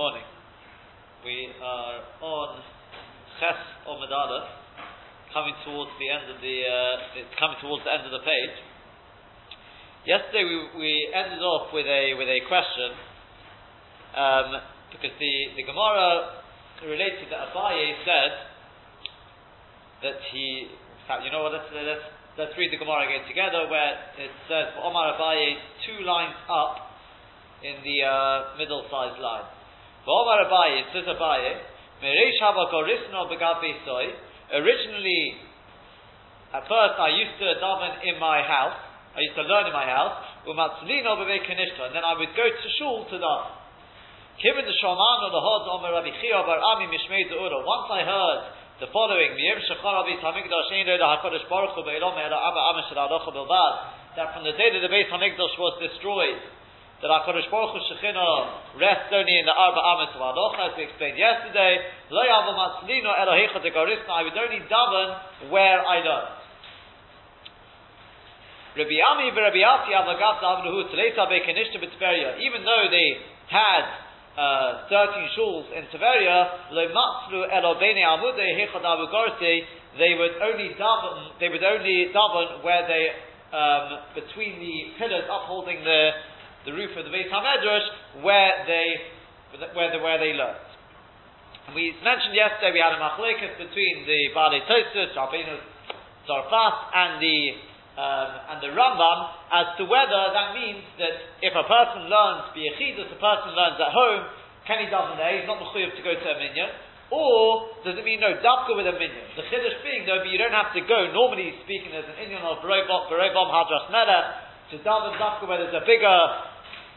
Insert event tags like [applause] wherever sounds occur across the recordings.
morning. We are on Ches or Medalef, coming towards the end of the uh, coming towards the end of the page. Yesterday we, we ended off with a with a question um, because the the Gemara related that Abaye said that he in fact you know what let's let's let's read the Gemara again together where it says for Omar Abaye two lines up in the uh, middle sized line. Originally, at first I used to daven in my house, I used to learn in my house, and then I would go to shul to daven. Once I heard the following, that from the day that the Beit HaMikdash was destroyed, that HaKadosh Baruch Hu rests only in the Arba Amis of Alocha, as we explained yesterday. Lo Elohecha I would only daven where I learned. Rabbi Ami Asi Avagav Bekenishta B'Tveria, even though they had uh, 13 shuls in Tveria, Lo Matzlu Elo Bene Amude they would only daven, they would only daven where they, um, between the pillars upholding the the roof of the Beit HaMedrash where they, where, the, where they learned. And we mentioned yesterday we had a machlekes between the Baalei Tosfos, Rabbeinu Tzarfas, and the um, and the Rambam as to whether that means that if a person learns biyachidus, a person learns at home, can he daven there? He's not mechuyev to go to a minyan. Or does it mean no dafka with a minyan? The chiddush being though, but you don't have to go. Normally speaking, there's an inyan of berobom hadras melech to daven dafka where there's a bigger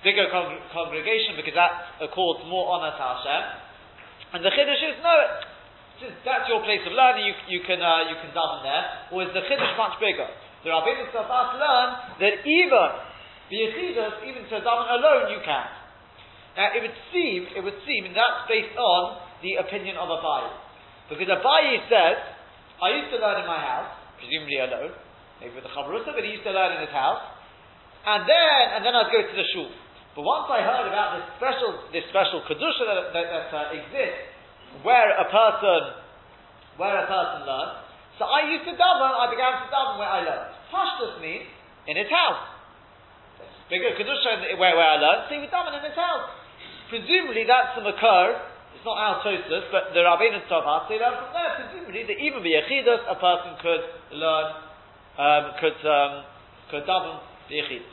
bigger con- congregation because that accords more honor to Hashem. And the chiddush is no, since that's your place of learning, you, you can uh, you can daven there. Or is the chiddush much bigger? The Rabbeinu Tzarfas learn that even the biyachidus, even to daven alone, you can. Now it would seem it would seem, and that's based on the opinion of Abaye, because Abaye says, I used to learn in my house, presumably alone, maybe with the Chavrusa, but he used to learn in his house. And then, and then I'd go to the shul. But once I heard about this special, this special kedusha that, that, that uh, exists, where a person, where a person learns, so I used to daven. I began to daven where I learned. Pashtus means in his house. bigger kedusha where, where I learned. So he daven in his house. Presumably that's the makar. It's not our tosus, but the Rabbeinu Tzavah, they learn from there. Presumably that even be a a person could learn, um, could um, could daven the chidus.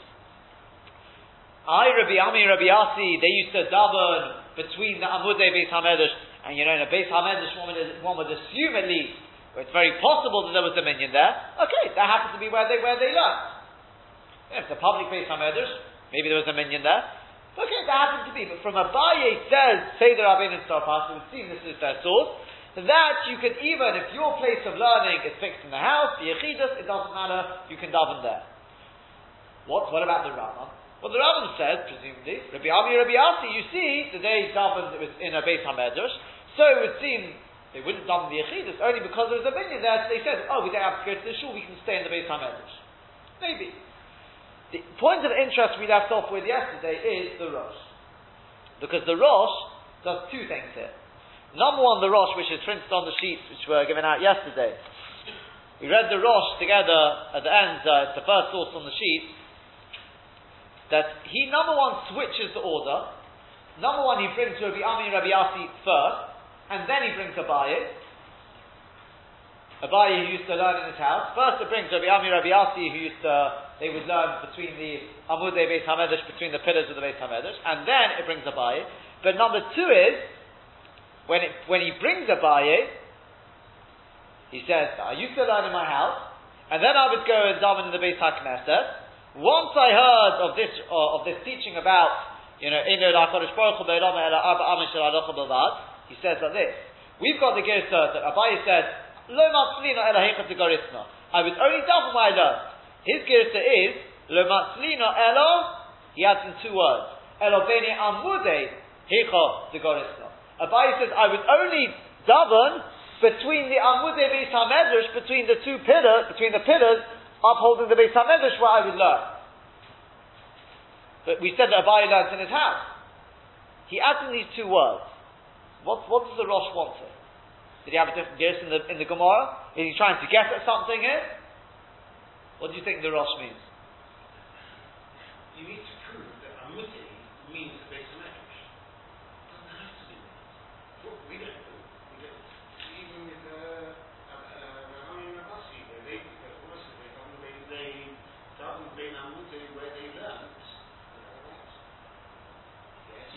I, Rabbi Ami, Rabbi Asi, they used to daven between the Amudei Beis Hamedrash, and you know, in a Beis Hamedrash, one, one would assume at least, it's very possible that there was a minyan there. Okay, that happens to be where they where they learned. If it's a public Beis Hamedrash, maybe there was a minyan there. Okay, that happens to be. But from Abaye says, say the Rabbein and Starpas, it would seem this is their source, that you can even, if your place of learning is fixed in the house, the Yechidus, it doesn't matter, you can daven there. What? What about the Rambam? Well, the Rambam says, presumably, Rabbi Ami, Rabbi Asi, you see, the day davened was in a Beis Hamedrash, so it would seem they wouldn't daven the Yechidus only because there was a vineyard there, so they said, oh, we don't have to go to the shul, we can stay in the Beis Hamedrash. Maybe. The point of interest we left off with yesterday is the Rosh. Because the Rosh does two things here. Number one, the Rosh, which is printed on the sheets which were given out yesterday. We read the Rosh together at the end, uh, it's the first source on the sheet, that he number one switches the order. Number one, he brings Rabbi Ami Rabbi Asi first, and then he brings Abaye. Abaye who used to learn in his house. First, it brings Rabbi Ami Rabbi Asi who used to they would learn between the Amudei Beis Hamedrash, between the pillars of the Beis Hamedrash, and then it brings Abaye. But number two is when it, when he brings Abaye, he says, "I used to learn in my house, and then I would go and daven in the Beis Hakneset." Once I heard of this uh, of this teaching about you know he says like this. We've got the Gersa that Abaye said Lo I was only double my learned. His Gersa is Lo Matzlina Elo. He adds in two words. Elo Bene Amude Hecha Degorisna. Abaye says I was only daven between the Amude Beis Hamedrash, between the two pillars, between the pillars upholding the Beis HaMedrash where I would learn. But we said that Abaye learns in his house. he adds in these two words. What, what does the Rosh want here? Did he have a different guess in the, in the Gemara? Is he trying to get at something here? What do you think the Rosh means? You need to prove that Amuti means the base of Medrash. Doesn't have to be that. we don't do. We don't. Even with uh, Rahami and Abbasi, they, they, they, they, daven bein Amuti where they learned.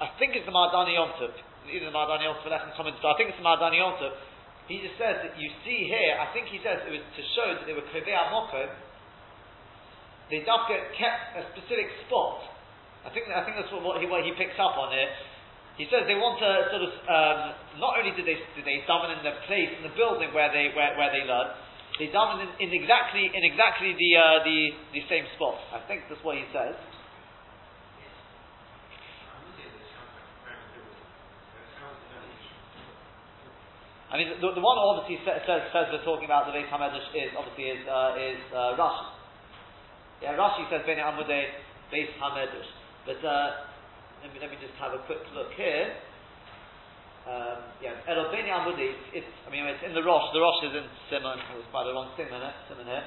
I think it's the Ma'adanei Yomtov, either the Ma'adanei Yomtov or comments, but I think it's the Ma'adanei Yomtov. He just says that you see here, I think he says it was to show that they were Krivei Amoko, they Dafka kept a specific spot. I think, I think that's what, what, he, what he picks up on here he says they want to sort of um, not only did they did they daven in the place in the building where they where, where they learn, they daven in, in, exactly in exactly the uh, the the same spot. I think that's what he says. I mean, the, the one obviously says, says, says we're talking about the Beis Hamedrash is obviously is uh, is uh, Rashi. Yeah, Rashi says Bnei Amudei Beis Hamedrash, but. Uh, let me, let me just have a quick look here. Um, yeah, Elobeni Amudi, it's, I mean, it's in the Rosh, the Rosh is in Siman, it was quite a long Siman, eh? Siman here,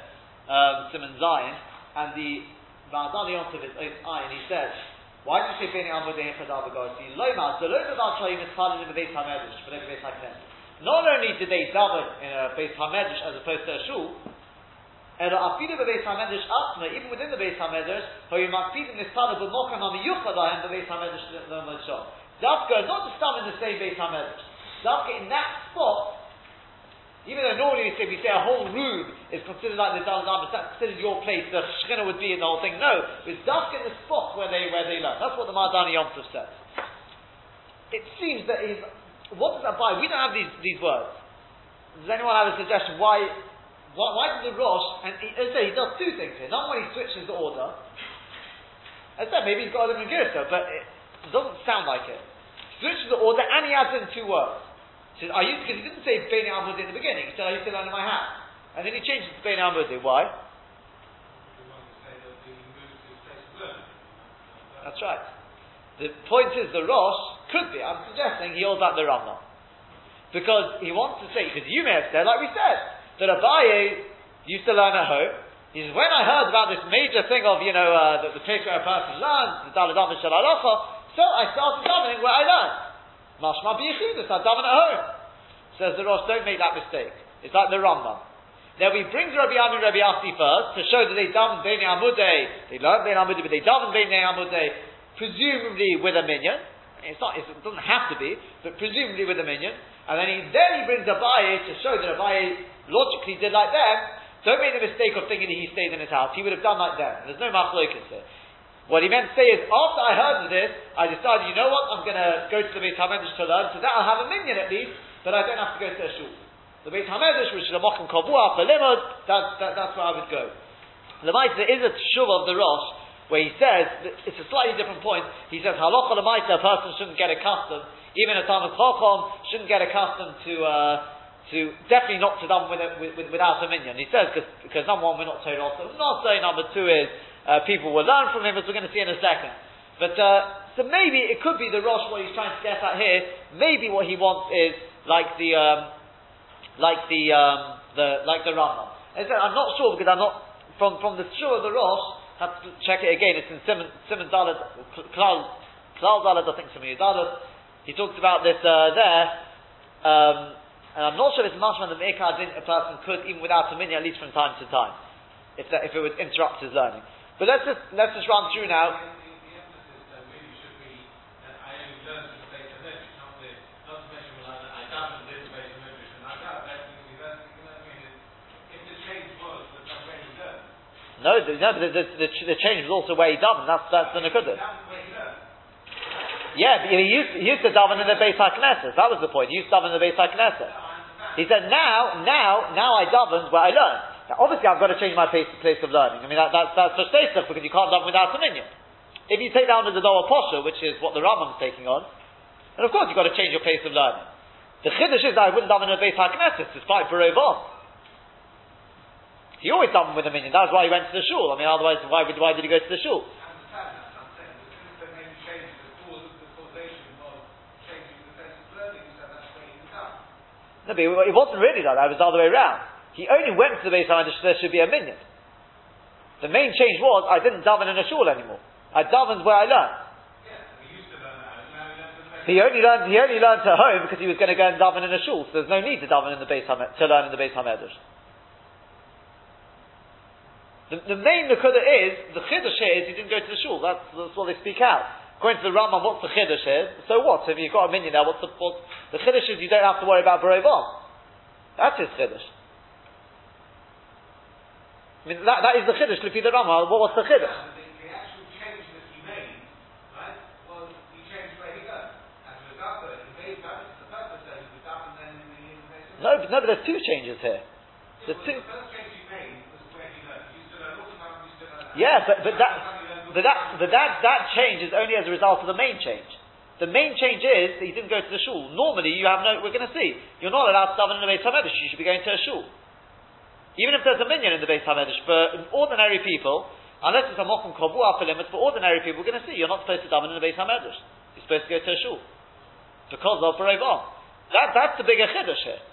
um, Siman Zion, and the Ma'adanei Yontav is Ayin, he says, why did you say Beni Amudi Hechadav Agorsi? Loma, the Loma Va'achayim is part of the Beis HaMedrash, for the Beis HaKnesset. Not only did they daven in a Beis HaMedrash as opposed to a shul, Ela afidu bebeis hamedrash atma, even within the beis hamedrash, how you makpidim nispada b'mokam hamiyuchad lahem bebeis hamedrash l'mod shom. Dafka, not to stop in the same beis hamedrash. Dafka in that spot, even though normally we say, we say a whole room is considered like the Dal It's not considered your place, the Shekhinah would be in the whole thing. No, it's Dafka in the spot where they, where they learn. That's what the Ma'adanei Yom Tov says. It seems that if, what does that buy? We don't have these, these words. Does anyone have a suggestion why why, why did the Rosh, and he, as I say, he does two things here. Not when he switches the order. As I said, maybe he's got a different Girsa, but it doesn't sound like it. He switches the order and he adds in two words. He says, I used, because he didn't say Beni Amudi in the beginning, he said, I used to learn in my house. And then he changes to Beni Amudi. Why? That's right. The point is, the Rosh could be, I'm suggesting he holds out the Rambam. Because he wants to say, because you may have said, like we said, that Abaye used to learn at home. He says, when I heard about this major thing of, you know, uh, the, the place where a person learns, the Daladam Shalalacha, so I started davening where I learned. Mashma B'yichidus, I daven at home. Says the Rosh, don't make that mistake. It's like the Rambam. Now we bring Rabbi Ami Rabbi Asi first to show that they daven Bnei Amudei, they learn Bnei Amudei, but they daven Bnei Amudei, presumably with a minyan. It's not, it doesn't have to be, but presumably with a minyan. And then he, then he brings a Abaye to show that a Abaye logically did like them, don't make the mistake of thinking that he stayed in his house. He would have done like them. There's no machlokas here. What he meant to say is, after I heard this, I decided, you know what, I'm going to go to the Beit HaMedrash to learn, so that I'll have a minyan at least, but I don't have to go to a shul. The Beit HaMedrash, which is a mokum kavua for limud, that's, that, that's where I would go. The there is a shuv of the Rosh, where he says, it's a slightly different point, he says, halacha lemaita, a person shouldn't get accustomed, even a Talmud Chacham shouldn't get accustomed to, uh, to definitely not to done with, with, with, without a minyan. He says because number one we're not told also not saying number two is uh, people will learn from him as we're going to see in a second. But uh, so maybe it could be the Rosh what he's trying to get at here. Maybe what he wants is like the um, like the um, the like the Rambam. I'm not sure because I'm not from from the shur of the Rosh. Have to check it again. It's in Siman Siman Dalet Klal Klal I think Siman Dalet. He talks about this uh, there. Um, and I'm not sure if it's mashman that Me'ikar a person could, even without a mini, at least from time to time, if, that, if it would interrupt his learning. But let's just, let's just run through now. No, the, no, the, the, the, the change was also where he davened. That's that's the nekudah. Yeah, but he used, he used to daven in the Beis HaKnesset. That was the point. He used to daven in the Beis HaKnesset. He said, now, now, now I daven where I learn. Now, obviously, I've got to change my place, place of learning. I mean, that, that's, that's for because you can't daven without a. If you take down to the lower posher, which is what the Rambam's taking on, then of course you've got to change your place of learning. The chiddush is that I wouldn't daven in the Beis HaKnesset despite Barovon. He always davened with a minion. That's why he went to the shul. I mean, otherwise, why, why did he go to the shul? No, but it wasn't really like that. It was the other way around. He only went to the base Hamikdash there should be a minion. The main change was I didn't daven in a shul anymore. I davened where I learned. He only learned. He only learned at home because he was going to go and daven in a shul. So there's no need to daven in the base to learn in the base Hamikdash. The, the main nukuda is the chiddush is he didn't go to the shul. That's, that's what they speak out. According to the Rambam, what's the chiddush here? So what? If you've got a minion now, what's the what, the chiddush is you don't have to worry about barovon. That's his chiddush. I mean, that, that is the chiddush. Look the Rambam. What was he changed he got as without the chiddush? No, no, but there's two changes here. There's two. Yeah, but, but that but that, but that, that change is only as a result of the main change. The main change is that he didn't go to the shul. Normally, you have no, we're going to see, you're not allowed to daven in the Beis HaMedrash, you should be going to a shul. Even if there's a minion in the Beis HaMedrash, for ordinary people, unless it's a mokum kobu upper limit, for ordinary people, we're going to see, you're not supposed to daven in the Beis HaMedrash. You're supposed to go to a shul. Because of Barevom. That, that's the bigger chiddush here.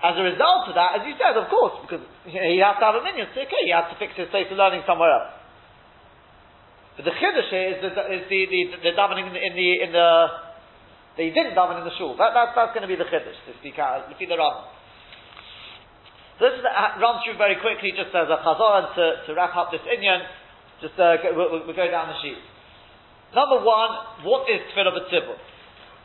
As a result of that, as you said, of course, because you know, he has to have a minion, so okay, he has to fix his place of learning somewhere else. But the chiddush here is the, is the, the, the davening in the, in the, in the that didn't daven in the shul. That, that, that's going to be the chiddush, to speak out, the Ram. So this is uh, run through very quickly, just as a chazar, to, to wrap up this inyan. Just uh, go, we'll, we'll, go down the sheet. Number one, what is tefillah b'tzibur?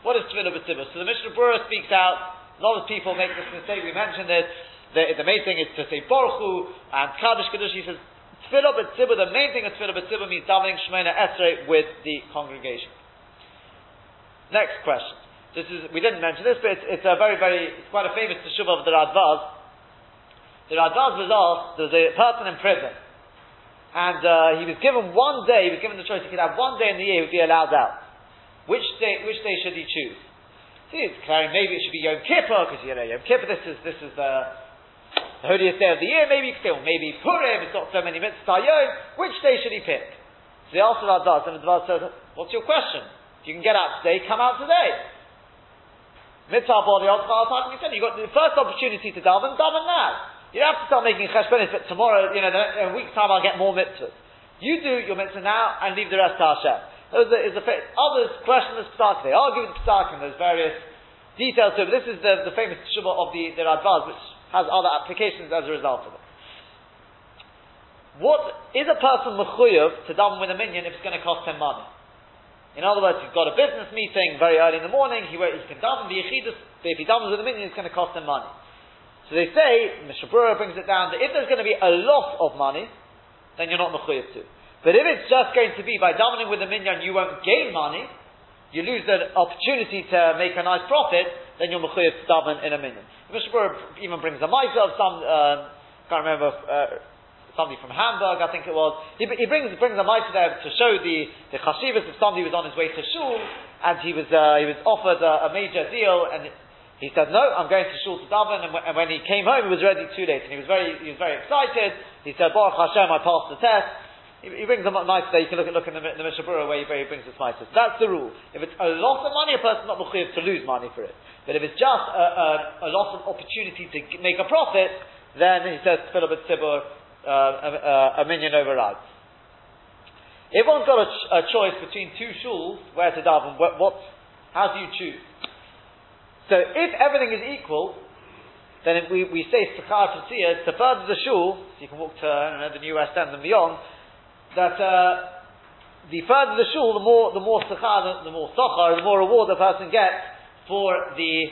What is tefillah b'tzibur? So the Mishnah Berurah speaks out. A lot of people make this mistake. We mentioned it. The, the main thing is to say Baruch Hu and Kaddish Kaddish. He says Tefillah b'tzibur, the main thing of tefillah b'tzibur means davening Shemona Esrei with the congregation. Next question. This is, we didn't mention this, but it's, it's a very, very, it's quite a famous teshuvah of the Radbaz. The Radbaz was asked, there was a person in prison, and uh, he was given one day, he was given the choice, he could have one day in the year he would be allowed out. Which day, which day should he choose? See, it's declaring maybe it should be Yom Kippur, because you know, Yom Kippur, this is, this is the, the holiest day of the year, maybe still, maybe Purim, it's so many mitzvahs yom, which day should he pick? So the answer does, and the Dvar says, what's your question? If you can get out today, come out today. Mitzvah body, you said, you've got the first opportunity to daven, daven now. You don't have to start making cheshbonis, but tomorrow, you know, in a week's time I'll get more mitzvahs. You do your mitzvah now and leave the rest to Hashem. Those is the, others question the Pesach, they argue the Pesach, and there's various details to but this is the, the famous Shubha of the, the Radbaz, which has other applications as a result of it. What is a person mechuyev to daven with a minion if it's going to cost him money? In other words, he's got a business meeting very early in the morning. He, he can daven the yechidus, but if he davens with a minion, it's going to cost him money. So they say, Mishnah Berurah brings it down that if there's going to be a loss of money, then you're not mechuyev to. But if it's just going to be by davening with a minion, you won't gain money, you lose the opportunity to make a nice profit, then you're mechuyev to daven in a minion. Mishnah even brings a mitzvah of some, uh, can't remember, uh, somebody from Hamburg, I think it was. He, he brings brings a mitzvah there to show the the chashivas of somebody was on his way to shul, and he was uh, he was offered a, a, major deal, and he said, "No, I'm going to shul to daven." And, w- and, when he came home, it was already too late, and he was very he was very excited. He said, "Baruch Hashem, I passed the test." He, brings a mitzvah there. You can look at look in the, the Mishnah Berurah where he, where he brings this mitzvah. That's the rule. If it's a lot of money, a person's not mechuyev to lose money for it. But if it's just a, a, a loss of opportunity to make a profit, then he says at Sibur, uh, a, a, minion overrides. If one's got a, ch- a, choice between two shuls, where to daven, what, what, how do you choose? So if everything is equal, then we, we say Sachar Pasiyah, to further the shul, so you can walk to the New West End and beyond, that uh, the further the shul, the more the more Sachar, the, the more Sachar, the more reward the person gets for the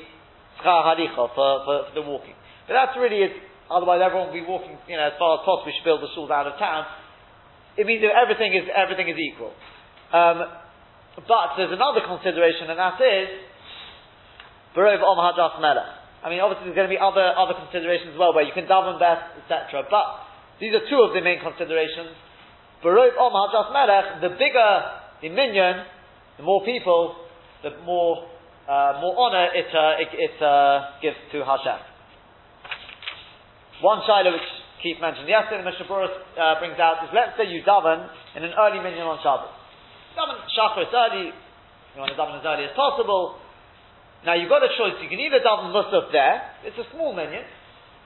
schar halicha, for, for, for, the walking. But that's really it. Otherwise, everyone will be walking, you know, as far as possible. We should build the schools out of town. It means that everything is everything is equal. Um, but there's another consideration, and that is Barov Om Hadas. I mean, obviously there's going to be other other considerations as well, where you can daven best, etc. But these are two of the main considerations. Barov Om Melech, the bigger the minyan, the more people, the more uh, more honor it uh, it, it uh, gives to Hashem. One shaila which Keith mentioned yesterday, the Mishnah uh, brings out is let's say you daven in an early minyan on Shabbos. Daven Shachar early, you want to daven as early as possible. Now you've got a choice. You can either daven Musaf there, it's a small minyan,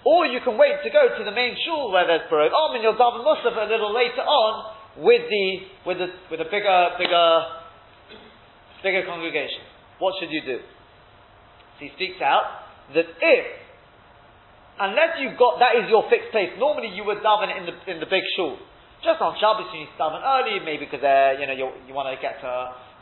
or you can wait to go to the main shul where there's Baruch Oh, and you'll daven Musaf a little later on with the with the with a bigger bigger bigger congregation. What should you do? So he speaks out that if unless you've got that is your fixed place. Normally you would daven in the in the big shul. Just on Shabbos you need to daven early, maybe because uh, you know you, want to get to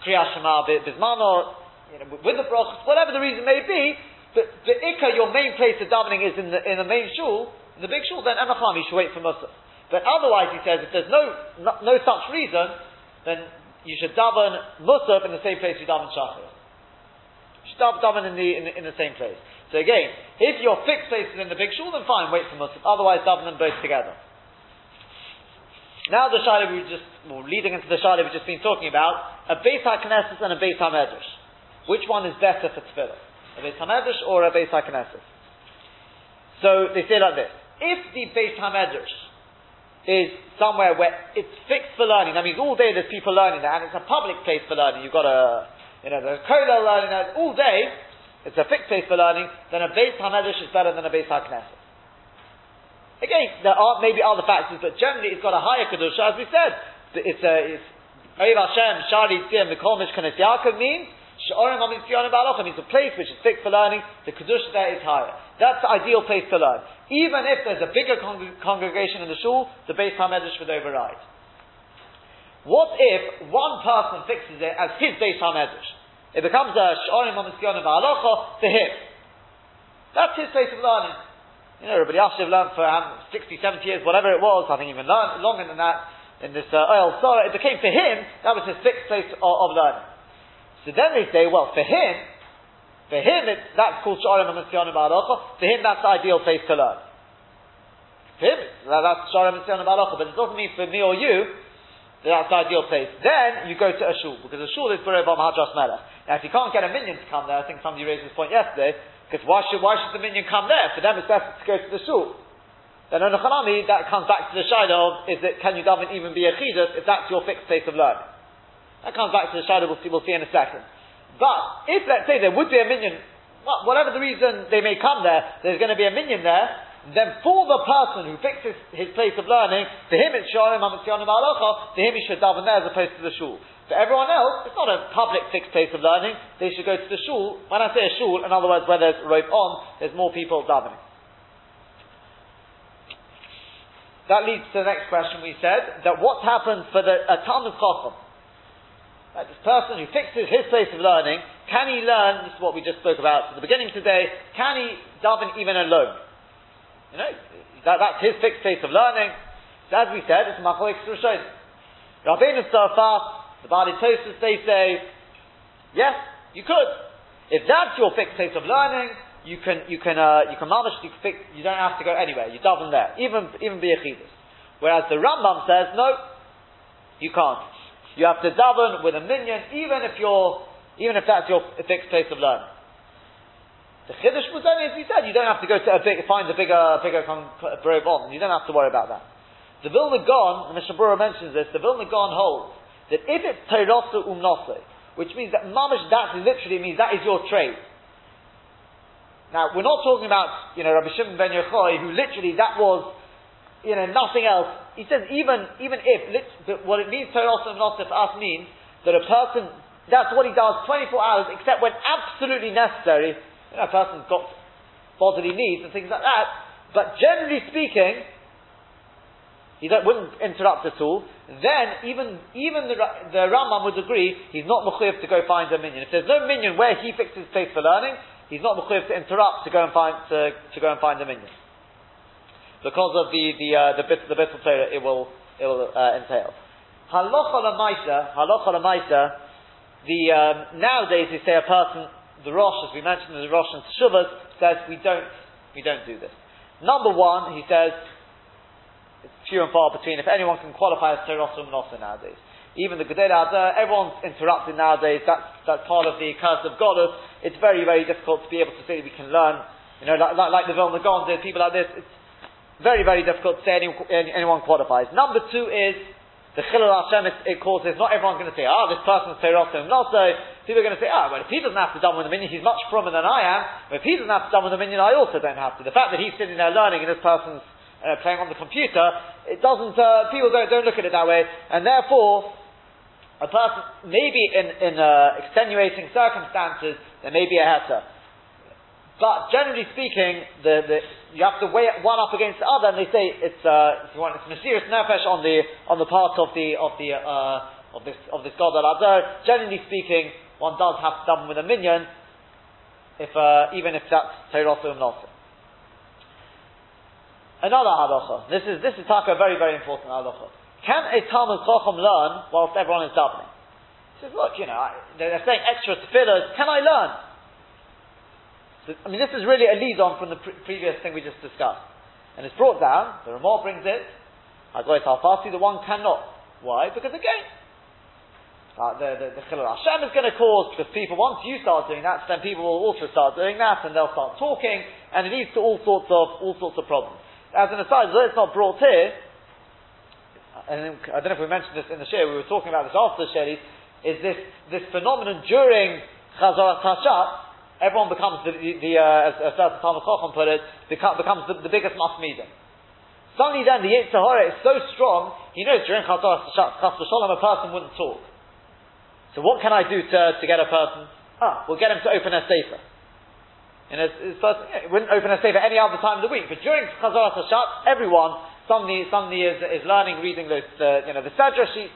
Kriyas Shema Bismano, you know, with the brachas, whatever the reason may be, but the ikka, your main place of davening is in the, in the main shul, in the big shul, then Emacham, you should wait for Musaf. But otherwise, he says, if there's no, no, no such reason, then you should daven Musaf in the same place you daven Shachar. You should daven in the, in the, in the same place. So again, if your fixed place is in the big shul, then fine, wait for Musaf. Otherwise, daven them both together. Now the Shaila we just, well, leading into the Shaila we've just been talking about, a Beis HaKnesses and a Beis HaMedrash. Which one is better for tefillah? A Beis Hamedrash or a Beis HaKnesses? So they say like this: If the Beis Hamedrash is somewhere where it's fixed for learning, that means all day there's people learning there, and it's a public place for learning. You've got a, you know, there's kollel learning there all day. It's a fixed place for learning. Then a Beis Hamedrash is better than a Beis HaKnesses. Again, there are maybe other factors, but generally it's got a higher kedusha, as we said. It's a it's Oyev Hashem Shari Tzir Mikol Mishkanes Yaakov means Sha'orim means a place which is fit for learning, the Kedusha there is higher. That's the ideal place to learn. Even if there's a bigger con- congregation in the shul, the Beis HaMedrash would override. What if one person fixes it as his Beis HaMedrash? It becomes a Sha'orim Amitzionim Ba'alocha to him. That's his place of learning. You know, Rabbi Yashiv learned for um, 60, 70 years, whatever it was, I think even learned, longer than that, in this uh, oil Sorah. It became for him, that was his fixed place of, of learning. So then they say, well, for him, for him, that's called Shorim Amasyonim Ba'alocha. For him, that's the ideal place to learn. For him, that, that's Shorim Amasyonim Ba'alocha. But it doesn't mean for me or you, that that's the ideal place. Then you go to a shul, because a shul is Berobam Hadras Melech. Now, if you can't get a minion to come there, I think somebody raised this point yesterday, because why should, why should the minion come there? For them, it's better to go to the shul. Then on the Chanami, that comes back to the Shiloh is that can you daven even be a chidus if that's your fixed place of learning? That comes back to the shadow we'll see, we'll see in a second. But if, let's say, there would be a minyan, whatever the reason they may come there, there's going to be a minyan there, then for the person who fixes his place of learning, for him it's Shorim Amatzianim Alocha, for him he should daven there as opposed to the shul. For everyone else, it's not a public fixed place of learning, they should go to the shul. When I say a shul, in other words, where there's rope on, there's more people davening. That leads to the next question we said, that what happens for the, a Talmud Chacham? Right, this person who fixes his place of learning, can he learn, this is what we just spoke about at the beginning today, can he daven even alone? You know, that, that's his fixed place of learning. So as we said, it's Machoik Rishon. Rabbeinu Sarfat, the Bali Tosus, they say, yes, you could. If that's your fixed place of learning, you can, you can, uh, you can mamish, you, fix, you don't have to go anywhere. You daven there, even, even be a chidus. Whereas the Rambam says, no, you can't. You have to daven with a minion, even if you're, even if that's your fixed place of learning. The chiddush muzani, as we said, you don't have to go to a big, find a bigger, bigger brove on. You don't have to worry about that. The Vilna Gaon, the Mishnah Berurah mentions this. The Vilna Gaon holds that if it's terosa umnose, which means that mamish that literally means that is your trade. Now we're not talking about you know Rabbi Shimon ben Yochai, who literally that was you know nothing else he says even even if what it means Torah not for us means that a person that's what he does 24 hours except when absolutely necessary. You know, a person's got bodily needs and things like that. But generally speaking, he wouldn't interrupt at all. Then even even the the Rambam would agree he's not mechuyev to go find a minyan. If there's no minyan where he fixes his place for learning, he's not mechuyev to interrupt to go and find to, to go and find a minyan because of the the uh, the bit the bittul Torah it will it will uh, entail. Halacha lemaisa, halacha lemaisa. the um, nowadays they say a person, the Rosh, as we mentioned the Rosh and Teshuvas, says we don't we don't do this. Number one, he says it's few and far between if anyone can qualify as Teros Manosa nowadays. Even the Gedele everyone's interrupted nowadays. That's, that's part of the curse of Godus. It's very, very difficult to be able to say we can learn. You know, like, like, like the Vilna Gaon did, people like this. It's very, very difficult to say any, anyone qualifies. Number two is the Chilul Hashem it, it causes, not everyone's going to say, ah, oh, this person's Terosim. Not so. People are going to say, ah, oh, well, if he doesn't have to done with the minion, he's much frommer than I am. But if he doesn't have to done with the minion, I also don't have to. The fact that he's sitting there learning and this person's uh, playing on the computer, it doesn't, uh, people don't, don't look at it that way. And therefore, a person, maybe in, in uh, extenuating circumstances, there may be a heter. But generally speaking, the, the, you have to weigh one up against the other, and they say it's uh, you want, it's mysterious nefesh on the on the part of the of the uh, of this of this god al Generally speaking, one does have to double with a minion, if uh, even if that's Torah not. Another halacha. This is this is taka very very important halacha. Can a Talmud Chacham learn whilst everyone is davening? He says, look, you know, I, they're saying extra tefillahs. Can I learn? I mean, this is really a lead on from the pre- previous thing we just discussed. And it's brought down, the Ramah brings it, Hagoyt Al-Fasi, the one cannot. Why? Because again, uh, the, the, the Chilul Hashem is going to cause, because people, once you start doing that, then people will also start doing that, and they'll start talking, and it leads to all sorts of, all sorts of problems. As an aside, though it's not brought here, and I don't know if we mentioned this in the share, we were talking about this after the share, is this, this phenomenon during Chazarat Hashat, everyone becomes the, the, the uh, as, as Talmud Chacham put it, become, becomes the, the biggest masmida. Suddenly then the Yetzer Hara is so strong, he knows during Chas Shalom, a person wouldn't talk. So what can I do to, to get a person? Ah, we'll get him to open a sefer. And person, yeah, he wouldn't open a sefer any other time of the week, but during Chazarat Hashat, everyone Somebody, somebody is, is learning, reading the, the you know, the Sedra sheet.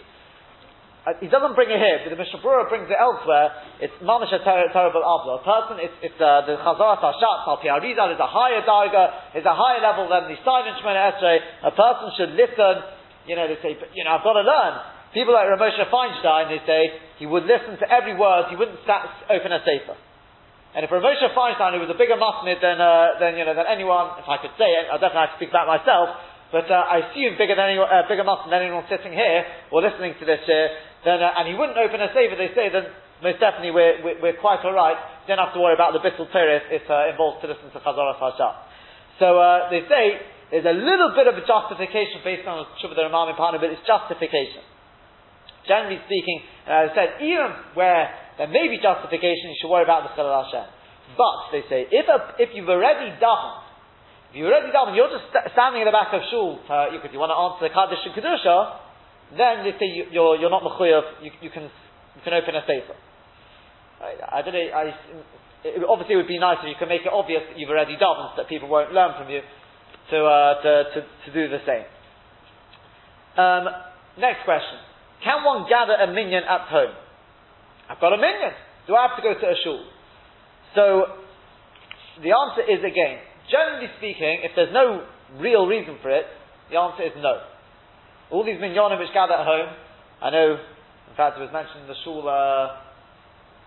Uh, he doesn't bring it here, but the Mishnah brings it elsewhere. It's mamash a ter- terrible avla. A person, it's, it's uh, the Chazar Tashat, Al Piarizal is a higher darga, is a higher level than the silent Shemona Esrei. A person should listen, you know, they say, you know, I've got to learn. People like Ramosha Feinstein, they say, he would listen to every word, he wouldn't sat, open a sefer. And if Ramosha Feinstein, who was a bigger musmid than, uh, than, you know, than anyone, if I could say it, I definitely have to speak about myself, but uh, I assume bigger than anyone, uh, bigger muscle than anyone sitting here or listening to this here, then, uh, and he wouldn't open a saver, they say, then most definitely we're, we're, we're quite alright. Don't have to worry about the bittul Torah if uh, involves to listen to Chazaras Hashat. So uh, they say there's a little bit of a justification based on the Ramam Partner, but it's justification. Generally speaking, as I said, even where there may be justification, you should worry about the Chilul Hashem. But, they say, if, a, if you've already done if you're already done, you're just st- standing in the back of shul uh, because you want to answer kaddish and kedusha, then they say you, are you're, you're not mechuyev. You, you can you can open a sefer. I, I don't know. I, it, obviously, it would be nice if you could make it obvious that you've already done, so that people won't learn from you to uh, to, to, to do the same. Um, next question: Can one gather a minion at home? I've got a minion. Do I have to go to a shul? So the answer is again Generally speaking, if there's no real reason for it, the answer is no. All these minyanim which gather at home, I know, in fact, it was mentioned in the shul uh,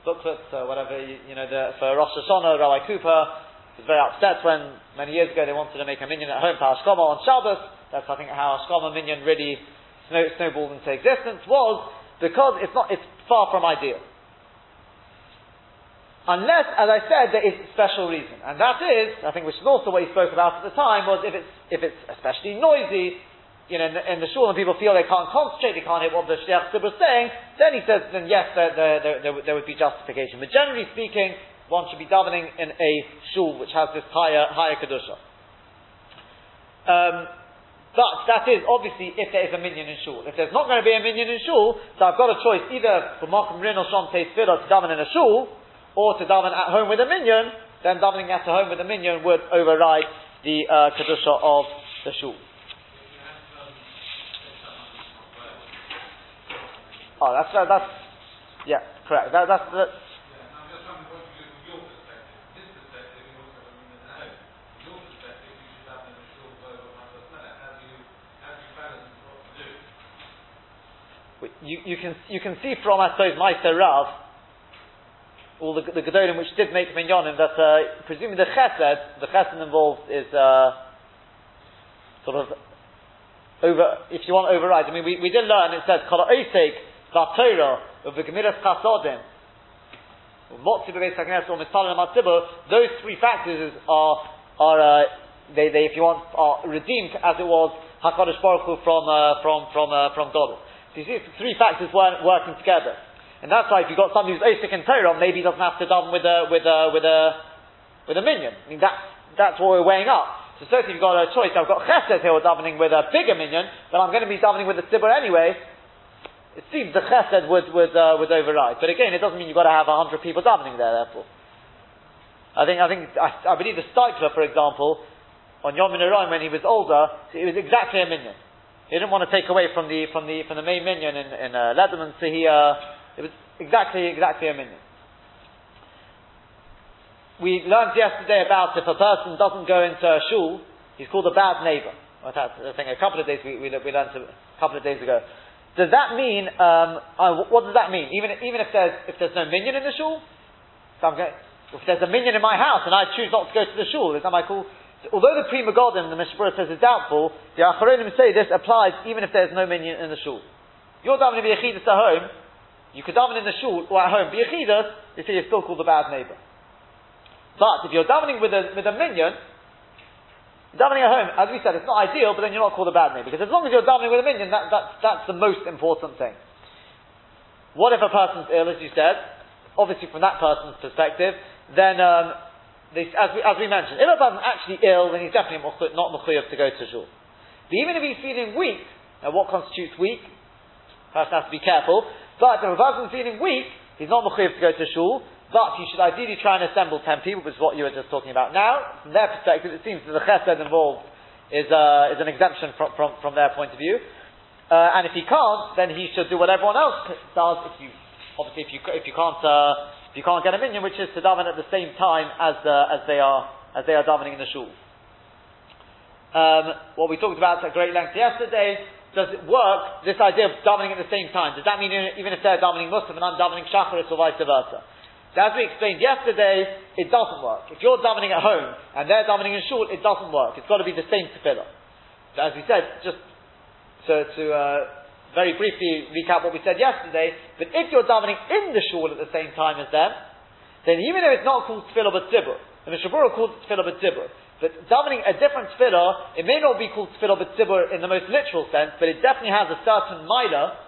booklets, uh, whatever, you, you, know, the, for Rosh Hashanah, Rabbi Cooper was very upset when many years ago they wanted to make a minyan at home for Hashkoma on Shabbos. That's, I think, how Hashkoma minyan really snow, snowballed into existence, was because it's not, it's far from ideal. Unless, as I said, there is a special reason. And that is, I think which is also what he spoke about at the time, was if it's, if it's especially noisy, you know, in the, in the shul and people feel they can't concentrate, they can't hear what the Shliach is saying, then he says, then yes, there, there, there, there, would be justification. But generally speaking, one should be davening in a shul which has this higher, higher kedusha. Um, but that is obviously if there is a minion in shul. If there's not going to be a minion in shul, so I've got a choice either for Malcolm Rin or Shom Teis to daven in a shul, or to daven at home with a minion, then davening at home with a minion would override the uh, kedusha of the shul. Oh, that's uh, that's yeah, correct. That, that's that. You, you can you can see from I suppose Meister Rav all the, the Gedolim which did make minyanim, that uh, presuming the chesed, the chesed involved is uh, sort of over, if you want override. I mean, we, we did learn, it says, Kol Oisek, Vatorah, of the Gemilas Chasodim, those three factors are, are uh, they, they, if you want, are redeemed as it was Hakadosh Baruch Hu from uh, from from uh, from God. So you see, three factors weren't working together, and that's why if you've got somebody who's Osik and Torah, maybe he doesn't have to daven with a with a with a with a minion. I mean that's that's what we're weighing up. So certainly if you've got a choice. I've got Chesed here davening with a bigger minion, but I'm going to be davening with a Tzibur anyway it seems the chesed would, would, uh, would override. But again, it doesn't mean you've got to have a hundred people davening there, therefore. I think, I think, I, I believe the Steipler, for example, on Yom Minarayim when he was older, it was exactly a minion. He didn't want to take away from the, from the, from the main minion in, in uh, Lederman, so he, uh, it was exactly, exactly a minion. We learned yesterday about if a person doesn't go into a shul, he's called a bad neighbor. That's, I think a couple of days we, we, we learned a couple of days ago. Does that mean, um, uh, what does that mean? Even, even if there's, if there's no minion in the shul? So going, if there's a minion in my house and I choose not to go to the shul, is that my call? Although the Pri Megadim, the Mishpura says is doubtful, the Acharonim say this applies even if there's no minion in the shul. You're davening b'yechidus at home, you could daven in the shul or at home. Be B'yechidus, they say you're still called the bad neighbor. But if you're davening with a, with a minion, Davening at home, as we said, it's not ideal, but then you're not called a bad neighbor. Because as long as you're davening with a minion, that, that, that's the most important thing. What if a person's ill, as you said? Obviously, from that person's perspective, then, um, they, as, we, as we mentioned, if a person's actually ill, then he's definitely not mechuyev to go to shul. But even if he's feeling weak, now what constitutes weak? Person has to be careful. But if a person's feeling weak, he's not mechuyev to go to shul. But he should ideally try and assemble ten people, which is what you were just talking about now. From their perspective, it seems that the chesed involved is, uh, is an exemption from, from, from their point of view. Uh, and if he can't, then he should do what everyone else does. If you, obviously, if you, if you can't, uh, if you can't get a minion, which is to daven at the same time as, uh, as they are, as they are davening in the shul. Um, what we talked about at great length yesterday, does it work, this idea of davening at the same time? Does that mean even if they're davening Muslim and I'm davening Shacharis or vice versa? As we explained yesterday, it doesn't work. If you're davening at home and they're davening in shul, it doesn't work. It's got to be the same tefillah. So as we said, just to, to uh, very briefly recap what we said yesterday, but if you're davening in the shul at the same time as them, then even if it's not called tefillah but tzibur, the Mishabura calls it tefillah but tzibur, but davening a different tefillah, it may not be called tefillah but tzibur in the most literal sense, but it definitely has a certain milah.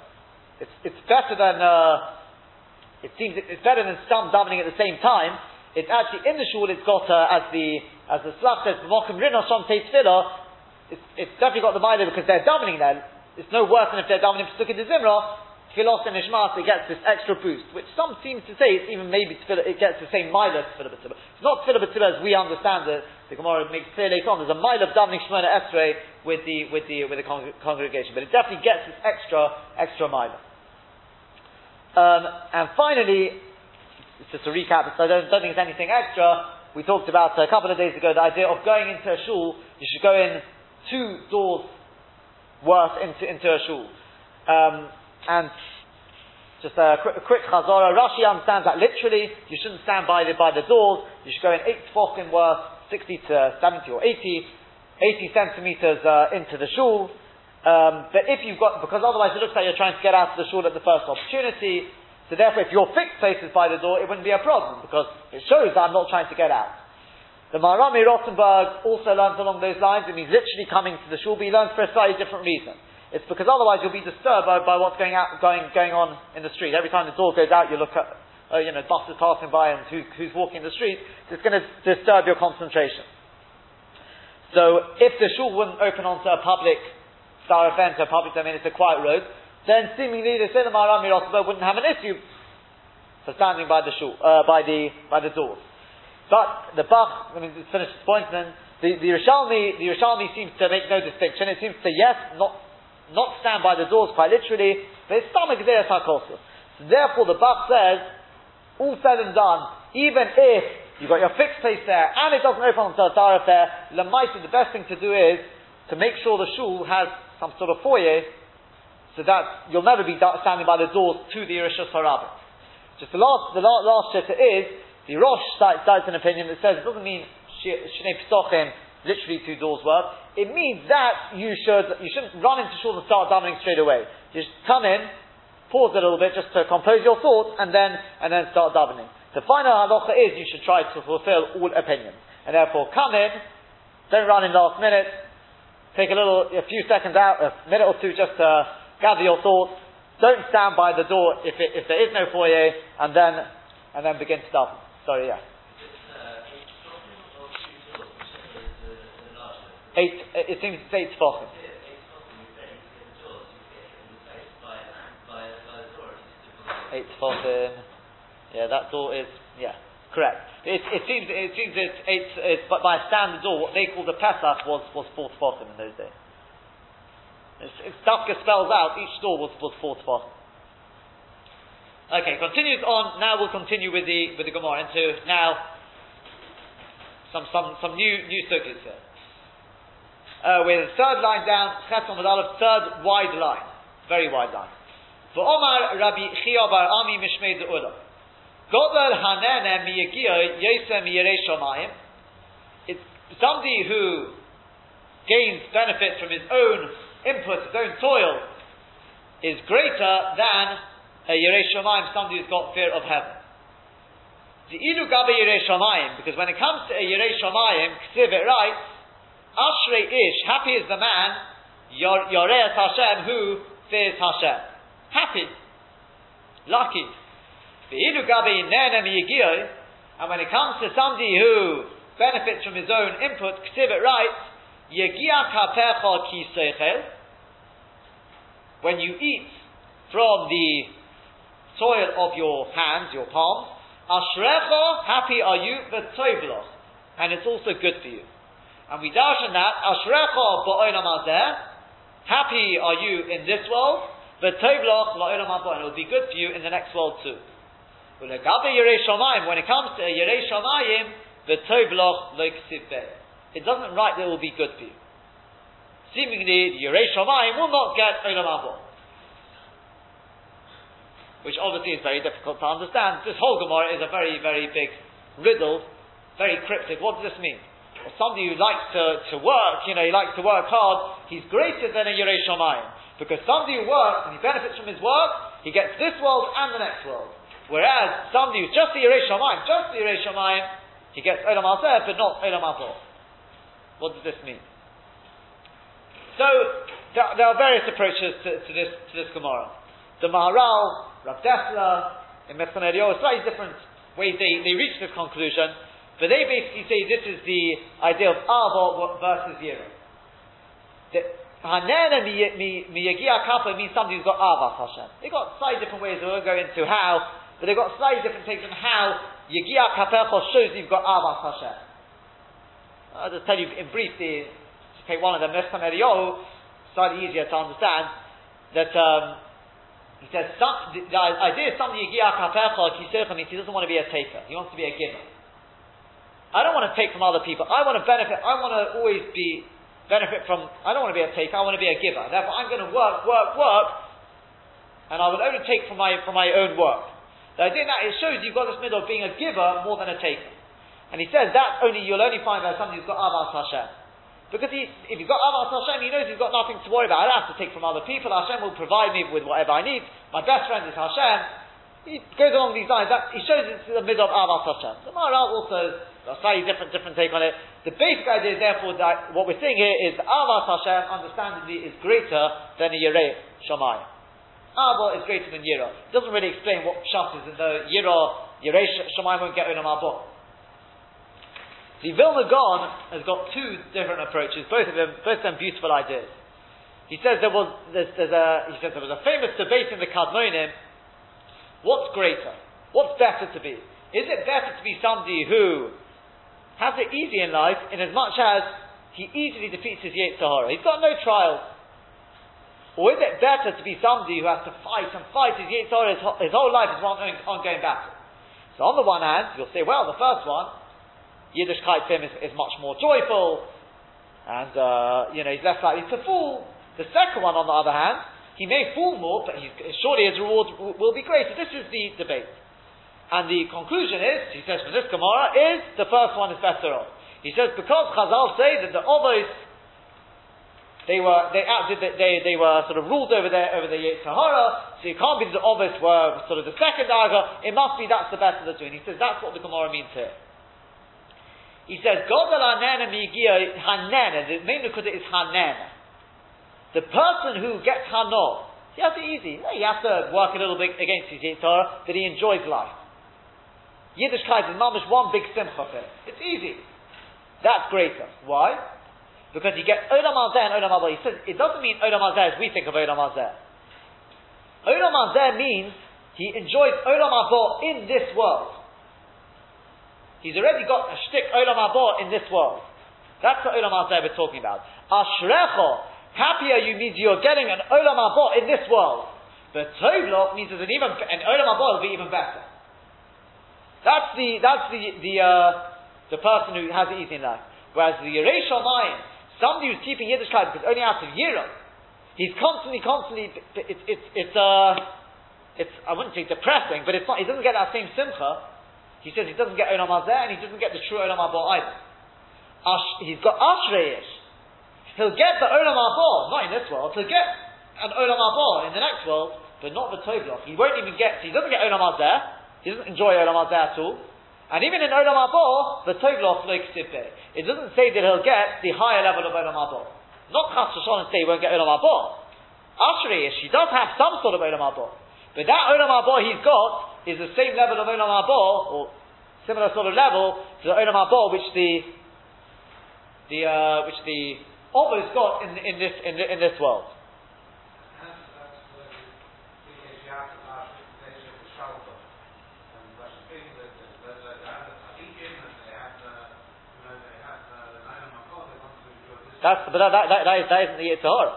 It's, it's better than uh, it seems it's better than some davening at the same time. It's actually in the shul. It's got uh, as the as the Slav says, "V'mokim rino sham It's it's definitely got the milah because they're davening there. It's no worse than if they're davening to the zimra. Filos and Ishmas, it gets this extra boost, which some seem to say it's even maybe tefillah, it gets the same milah tefillah b'tzibah. It's not tefillah b'tzibah as we understand it. The Gemara makes clear later on. There's a milah of davening Shemona Esrei with the with the with the congregation, but it definitely gets this extra extra milah. Um, and finally, just a recap, so I don't, don't, think it's anything extra. We talked about a couple of days ago the idea of going into a shul. You should go in two doors worth into, into a shul. Um, and just a quick, a quick. Rashi understands that literally. You shouldn't stand by the, by the doors. You should go in eight tefachim worth, 60 to 70 or 80, 80 centimeters uh, into the shul. Um, but if you've got, because otherwise it looks like you're trying to get out of the shul at the first opportunity, so therefore if your fixed places by the door, it wouldn't be a problem, because it shows that I'm not trying to get out. The Maharami Rothenburg also learns along those lines, it means literally coming to the shul, but he learns for a slightly different reason. It's because otherwise you'll be disturbed by, by what's going out, going, going on in the street. Every time the door goes out, you look at, uh, you know, buses passing by and who, who's walking the street. It's going to disturb your concentration. So if the shul wouldn't open onto a public thoroughfare into a public domain, it's a quiet road, then seemingly the Seder Maharami Rosberg wouldn't have an issue for standing by the shul, uh, by the by the doors. But the Bach, I mean, to finish this point, then the the Rishalmi, the Rishalmi seems to make no distinction. It seems to say yes, not not stand by the doors quite literally, but it's stomach there So therefore, the Bach says, all said and done, even if you've got your fixed place there and it doesn't open onto a thoroughfare, Lamaita, the best thing to do is to make sure the shul has some sort of foyer, so that you'll never be standing by the doors to the Irishas Harabit. Just the last, the last, last is, the Rosh cites, cites an opinion that says it doesn't mean Shnei Psochim, literally two doors worth. It means that you should, you shouldn't run into shul and start davening straight away. You just come in, pause a little bit just to compose your thoughts, and then, and then start davening. The final halacha is you should try to fulfill all opinions. And therefore come in, don't run in last minute, take a little, a few seconds out, a minute or two just to gather your thoughts, don't stand by the door if, it, if there is no foyer, and then and then begin to daven. Sorry, yeah. Eight. Eh, it seems it's eight tefachim. Eight tefachim. Yeah, that door is yeah correct. It, it seems it seems it's, it's, it's but by a standard door, what they call the Pesach was was four tefachim in those days. If Dafka spells out, each store was, was four tefach. Okay, continues on. Now we'll continue with the with the Gemara into now some some some new new circuits here. Uh, with third line down, Chesom Aleph, third wide line, very wide line. For Omar Rabbi Chia Bar Ami Mishmei Ze'ulah. Godel Hanene Miyagia Yosem Yirei Shomayim. It's somebody who gains benefit from his own input, his own toil, is greater than a Yerei Shomayim, somebody who's got fear of heaven. The Idu Gabe Yerei Shomayim, because when it comes to a Yerei Shomayim, Ksiv it writes, Ashrei Ish, happy is the man, Yoreas Hashem, who fears Hashem. Happy. Lucky. And when it comes to somebody who benefits from his own input, Ksiv it writes, When you eat from the soil of your hands, your palms, ashrecha, happy are you, the v'toivloch. And it's also good for you. And we darshan that, ashrecha ba'olam hazeh, happy are you in this world, v'toivloch la'olam haba, and it will be good for you in the next world too. When it comes to Yerei Shamayim, the Tovloch lo it doesn't write that it will be good for you. Seemingly, the Yerei Shamayim will not get Olam Haba. Which obviously is very difficult to understand. This whole Gemara is a very, very big riddle, very cryptic. What does this mean? Somebody who likes to, to work, you know, he likes to work hard, he's greater than a Yerei. Because somebody who works and he benefits from his work, he gets this world and the next world. Whereas somebody who's just the Yerei just the Yerei he gets Olam Hazeh, but not Olam Haba. What does this mean? So there, there are various approaches to, to, this to this Gemara. The Maharal, Rav Dessler, in Mechon slightly different ways they, they reach this conclusion, but they basically say this is the idea of Ava versus Yira. Hanena miyagia kappa means somebody who's got Avas Hashem. They've got slightly different ways, we won't go into how, but they've got slightly different takes on how Yagia Kapecha shows you've got Avas Hashem. I'll just tell you in brief, the, to take one of them, Michtav Me'Eliyahu, slightly easier to understand, that um, he says, some, the, the idea is something Kisircha means he doesn't want to be a taker, he wants to be a giver. I don't want to take from other people, I want to benefit, I want to always be, benefit from, I don't want to be a taker, I want to be a giver. Therefore I'm going to work, work, work, and I will only take from my, from my own work. The idea that it shows you've got this middle of being a giver more than a taker. And he says that only you'll only find that somebody who's got Avas Hashem. Because he, if you've got Avas Hashem, he knows he's got nothing to worry about. I don't have to take from other people. Hashem will provide me with whatever I need. My best friend is Hashem. He goes along these lines. That, he shows it's the middle of Avas Hashem. The Maharal also a slightly different different take on it. The basic idea is therefore that what we're seeing here is Avas Hashem understandably is greater than a Yerei Shamayim. Abba is greater than Yira. Doesn't really explain what Pshat is in the Yira, Yerei Shamayim won't get Olam Haba. The Vilna Gaon has got two different approaches, both of them, both of them beautiful ideas. He says there was, there's, there's a, he says there was a famous debate in the Kadmonim. What's greater? What's better to be? Is it better to be somebody who has it easy in life in as much as he easily defeats his Yetzirah? He's got no trials. Or is it better to be somebody who has to fight and fight his Yetzirah his, his whole life is one ongoing battle? So on the one hand, you'll say, well, the first one, Yiddishkeit him is, is much more joyful, and uh, you know he's less likely to fall. The second one, on the other hand, he may fall more, but he's, surely his reward will be greater. This is the debate. And the conclusion is, he says from this Gemara, is the first one is better off. He says because Chazal say that the Ovos they were they acted they they were sort of ruled over there over the Sahara, so you can't be that the Ovos were sort of the second Aga. It must be that's the better of the two. And he says that's what the Gemara means here. He says Godal Hanana Migia Hanana. The main it is Hanana. The person who gets Hanor, he has it easy. He has to work a little bit against his Yitzhara, but he enjoys life. Yiddishkeit is mamish one big simcha for him. It's easy. That's greater. Why? Because you get Olam Hazeh and Olam Haba. He says it doesn't mean Olam Hazeh as we think of Olam Hazeh. Olam Hazeh means he enjoys Olam Haba in this world. He's already got a shtick Olam Haba in this world. That's what Olam Hazeh we're talking about. Ashrecho, happier you means you're getting an Olam Haba in this world. But Tovloch means there's an even an Olam Haba will be even better. That's the that's the the uh, the person who has it easy in life. Whereas the Yerei Shamayim, somebody who's keeping Yiddishkeit because only out of Yira, he's constantly, constantly, it's, it's, it's, uh, it's, I wouldn't say depressing, but it's not, he doesn't get that same simcha. He says he doesn't get Olam Hazeh and he doesn't get the true Olam either. Ash, he's got Ashreish. He'll get the Olam not in this world, he'll get an Olam in the next world, but not the Tovloch. He won't even get, he doesn't get Olam Hazeh, he doesn't enjoy Olam Hazeh at all, and even in Olam Haba, the Tovloch like It doesn't say that he'll get the higher level of Olam Haba. Not Chas and say he won't get Olam Haba. Ashri, she does have some sort of Olam Haba. But that Olam Haba he's got is the same level of Olam Haba, or similar sort of level to the Olam Haba which the the uh, which the Ova's got in, in this in, in this world. That's, but that, that, that, that, is, that isn't the Yitzhahara.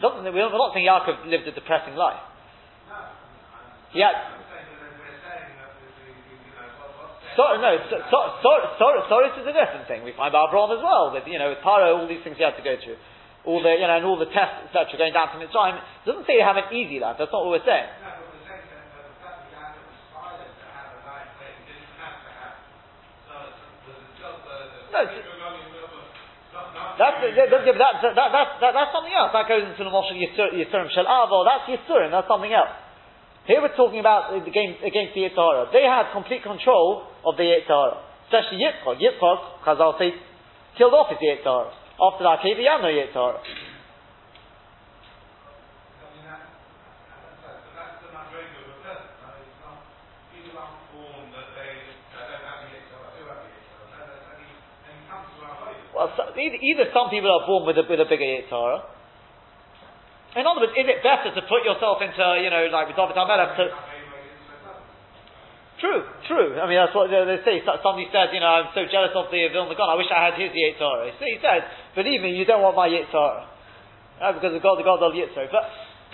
We're not saying Yaakov lived a depressing life. No. Yeah. So, no, so, so, so, so, Soros is a different thing. We find Abraham as well, with, you know, with Paro, all these things he had to go through. All the, you know, and all the tests, etc., going down to Mitzrayim. It doesn't say you have an easy life, that's not what we're saying. No, that's, that, that, that, that, that, that's something else. That goes into the Moshe Yisurim Shel Avo. That's Yisurim. That's something else. Here we're talking about the game against the Yitzhara. They had complete control of the Yitzhara. Especially Yitzchak. Yitzchak, Chazal say, killed off his Yitzhara. After that, he had no Yitzhara. Uh, well, either, either, some people are born with a, with a bigger Yitzhara. In other words, is it better to put yourself into, you know, like with David HaMelech to... True, true. I mean, that's what they, say. Somebody says, you know, I'm so jealous of the Vilna Gaon, I wish I had his Yitzhara. So he says, believe me, you don't want my Yitzhara. No, uh, because of God, the God of Yitzhara. But,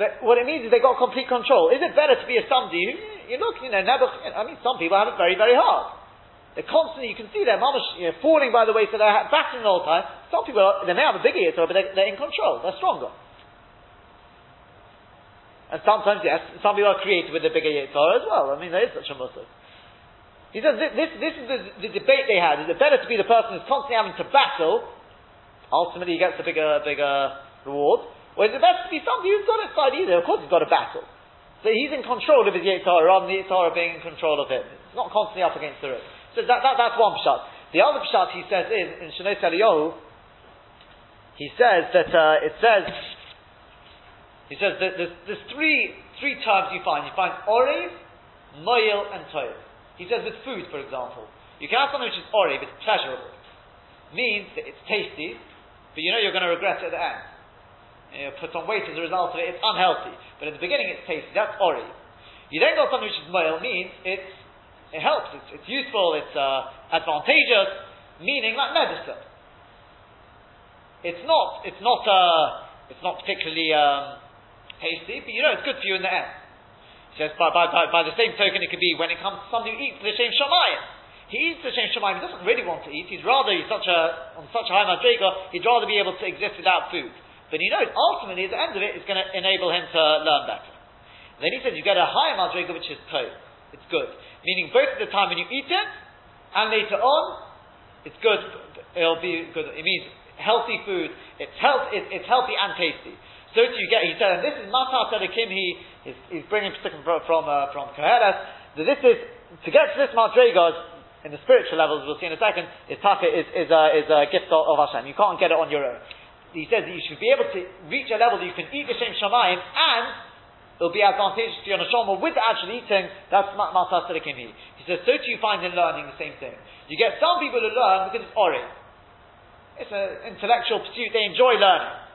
but what it means is they got complete control. Is it better to be a somebody who, you look, you know, never, I mean, some people have it very, very hard. They're constantly, you can see their mamash, you know, falling by the way, so they're battling all the time. Some people, are, they may have a bigger yitzhar, but they're, they're, in control. They're stronger. And sometimes, yes, some people are created with a bigger yitzhar as well. I mean, there is such a muscle. He says this, this, is the, the, debate they had. Is it better to be the person who's constantly having to battle? Ultimately, he gets a bigger, bigger reward. Or is it better to be somebody who's got it side either? Of course, he's got a battle. So he's in control of his Yitzhara rather than the Yitzhara being in control of him. It's not constantly up against the risk. So that, that, that's one pshat. The other pshat he says is, in Shenos Eliyahu, he says that, uh, it says, he says that there's, there's three, three terms you find. You find oriv, moil, and toil. He says with food, for example. You can have something which is oriv, it's pleasurable. Means that it's tasty, but you know you're going to regret it at the end. You know, put on weight as a result of it, it's unhealthy. But at the beginning it's tasty, that's oriv. You then got something which is moil, means it's it helps. It's, it's useful. It's uh, advantageous. Meaning like medicine. It's not. It's not. Uh, it's not particularly um, hasty, but you know it's good for you in the end. He says by, by, by, by the same token, it could be when it comes to somebody who eats the same shamayim. He eats the same shamayim. He doesn't really want to eat. He's rather he's such a on such a high madriga. He'd rather be able to exist without food. But he knows ultimately at the end of it, it's going to enable him to learn better. Then he says you get a higher madriga which is tov. It's good. Meaning both at the time when you eat it and later on, it's good. It'll be good. It means healthy food. It's health. It, it's healthy and tasty. So do you get? He said, and this is Matar Tzadikim. He he's, he's bringing from from uh, from Koheles. That this is to get to this Madrigas in the spiritual levels. We'll see in a second. Is taka is is a is a gift of, of Hashem. You can't get it on your own. He says that you should be able to reach a level that you can eat the same shamayim and it'll be advantageous to your neshama with actually eating. That's Tzadikim. He says, so do you find in learning the same thing. You get some people who learn because it's ori. It's an intellectual pursuit. They enjoy learning.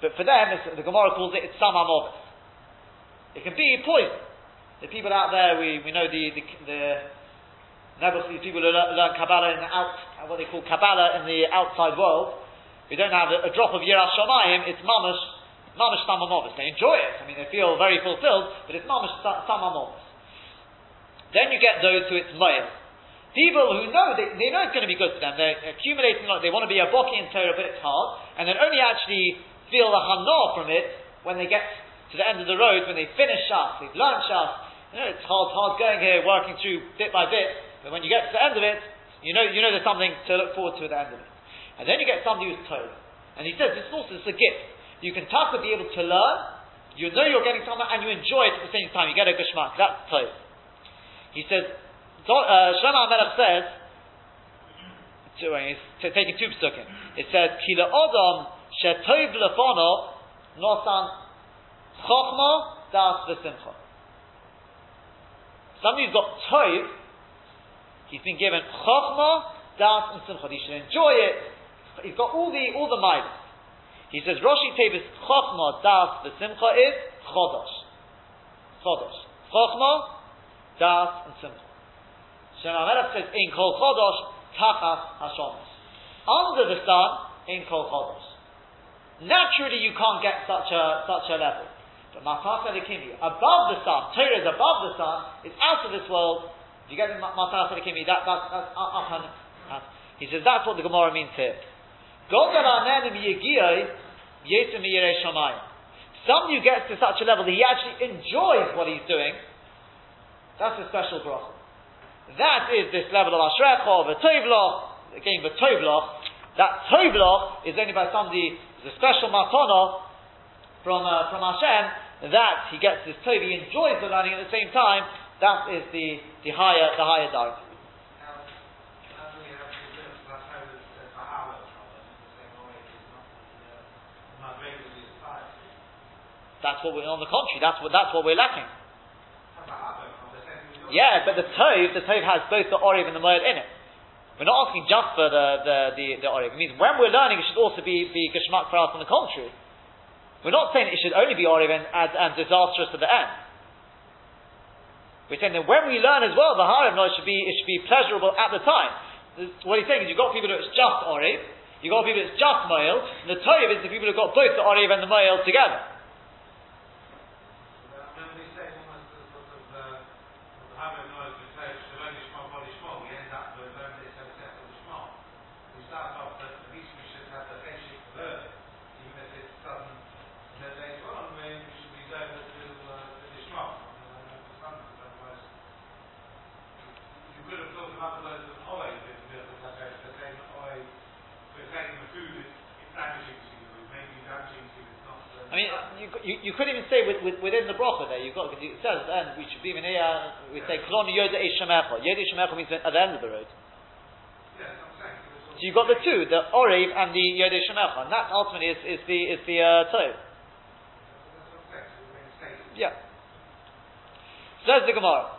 But for them, the Gemara calls it, it's samam It can be poison. The people out there, we, we know the, the, the these people who learn, learn Kabbalah in the out, what they call Kabbalah in the outside world, we don't have a, a drop of Yiras Shamayim, it's mamash, mamash samamovis. They enjoy it. I mean, they feel very fulfilled, but it's mamash samamovis. Then you get those who it's moil. People who know, they, they know it's going to be good for them. They're accumulating, they want to be a boki in Torah, but it's hard. And then only actually feel the hana from it when they get to the end of the road, when they finish Shas, they've learned Shas. You know, it's hard, hard going here, working through bit by bit. But when you get to the end of it, you know, you know there's something to look forward to at the end of it. And then you get somebody who's told. And he says, this is also is a gift. You can talk to be able to learn, you know you're getting something, and you enjoy it at the same time. You get a geshmak. That's told. He says, uh, Shlomo HaMelech says, uh, he's t- taking two psukim. It says, Kila Odom shetov lefono nosan chochma das v'simcha. Somebody who's got tov, he's been given chochma, das and simcha. He should enjoy it. He's got all the all the miles. He says Roshi Tevis chochma, das v'simcha is chodosh. Chodosh. Chochma, das and simcha. Shema Melech says, in kol chodosh, tachas hashomas. Under the sun, in kol chodosh. Naturally, you can't get such a, such a level. But Matasa Lekimi, above the sun, Torah is above the sun, it's out of this world. If you get the Matasa Lekimi, that, that, that's up and, and He says that's what the Gemara means here. Somebody who gets to such a level that he actually enjoys what he's doing, that's a special bracha. That is this level of Ashrecha, of a Tovloch, again, the Tovloch. That Tovloch is only by somebody, the special Matana from, uh, from Hashem, that he gets this Tov, he enjoys the learning at the same time, that is the, the higher, the higher dark. That's what we're on the contrary. That's what that's what we're lacking. Yeah, but the Tov, the Tov has both the Oriv and the Moel in it. We're not asking just for the, the, the, the Oriv. It means when we're learning, it should also be, be Geshmak for us on the contrary. We're not saying it should only be Oriv and, and, and disastrous at the end. We're saying that when we learn as well, the Harim knowledge should be, it should be pleasurable at the time. What he's saying is you've got people who it's just Oriv, you've got people who it's just Moel, and the Tov is the people who've got both the Oriv and the Moel together. You, could even say with, with, within the bracha there, you've got, because it says then we should be even here, we say, Klon Yoda Eshamecha. Yoda Eshamecha means at the end of the road. So you've got the two, the Oriv and the Yoda Shemecha, and that ultimately is, is the is the uh, toe. Yeah. Says the Gemara.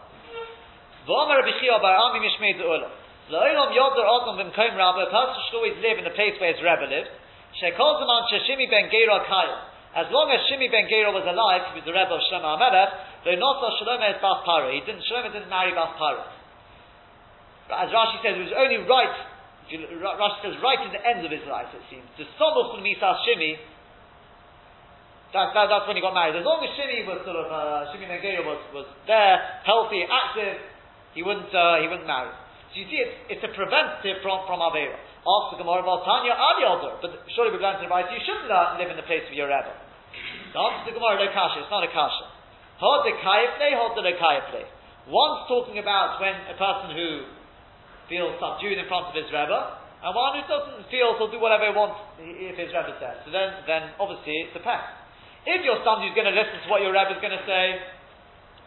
V'omer Rabbi Chia bar Ami Mishmei De'olam. La'olam yoder Adam b'mkoim Rabbi, a person should always live in a place where his Rebbe lived. Shekol zaman Sheshimi ben Geira Kayim. As long as Shimi ben Gera was alive, he was the Rebbe of Shlomo HaMelech, though not Shlomo is Bas Paro. He didn't, Shlomo didn't marry Bas Paro. But as Rashi says, it was only right, Rashi says right in the end of his life, it seems. The Somuch Misas Shimi, that, that, that's when he got married. As long as Shimi was sort of, uh, Shimi ben Gera was, was there, healthy, active, he wouldn't, uh, he wouldn't marry. So you see, it's, it's a preventative from, from Avera. Ask the Gemara about Tanya Al but surely learned in the right, you shouldn't uh, live in the place of your Rebbe. The answer to the Gemara, no kasha, it's not a kasha. Hold the kayaple, hold the kayaple. One's talking about when a person who feels subdued in front of his Rebbe, and one who doesn't feel he'll do whatever he wants if his Rebbe says. So then, then obviously it's a pest. If you're somebody who's going to listen to what your Rebbe is going to say,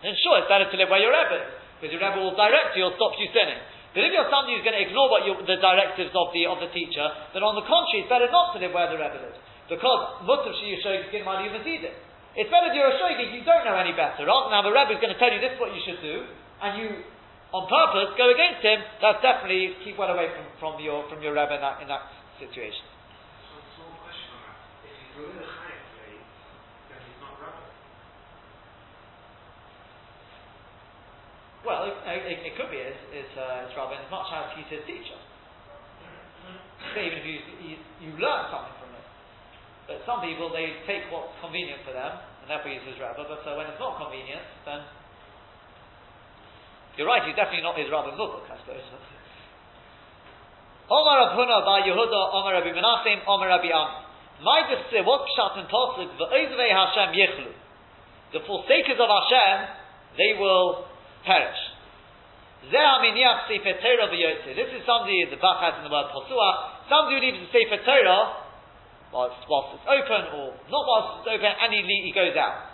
then sure, it's better to live where your Rebbe is, because your Rebbe will direct you, will stop you sinning. But if you're somebody who's going to ignore what the directives of the of the teacher, then on the contrary, it's better not to live where the Rebbe lives, because Mutav Shi Yishoig Gin Mali Mazidit. It's better if you're a shogeg, you don't know any better. Rather than have Rebbe who's going to tell you this is what you should do, and you, on purpose, go against him, that's definitely keep well away from, from your from your Rebbe in that, in that situation. So, question on that. If he's within a chayav day, then he's not rabbi. Well, it, it, it could be his, his, uh, his Rabbi as much as he's his teacher. So even if you, you, you learn something from it. But some people, they take what's convenient for them, and therefore use his rabbi, but uh, when it's not convenient, then. You're right, he's definitely not his rabbi Mukuk, I suppose. [laughs] Omar Rav Huna by Yehuda, Omar Rabbi Menachem, Omar Rabbi Am. My say what pshat and pasuk, v'oizvei Hashem yichlu. The forsakers of Hashem, they will perish. This is somebody, the Bach has in the word posua, somebody who leaves the Sefer Torah, whilst, whilst it's open or not whilst it's open, and he, he goes out.